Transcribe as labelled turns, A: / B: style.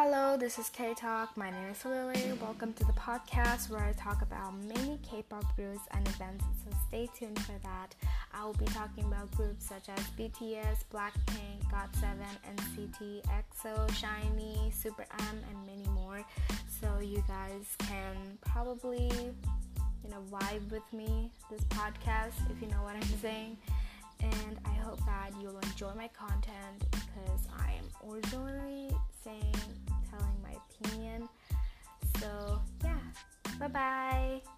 A: Hello, this is K Talk. My name is Lily. Welcome to the podcast where I talk about many K pop groups and events, so stay tuned for that. I will be talking about groups such as BTS, Blackpink, GOT7, NCT, EXO, SHINee, Super M, and many more. So you guys can probably, you know, vibe with me this podcast if you know what I'm saying. And I hope that you'll enjoy my content because I am originally Bye bye.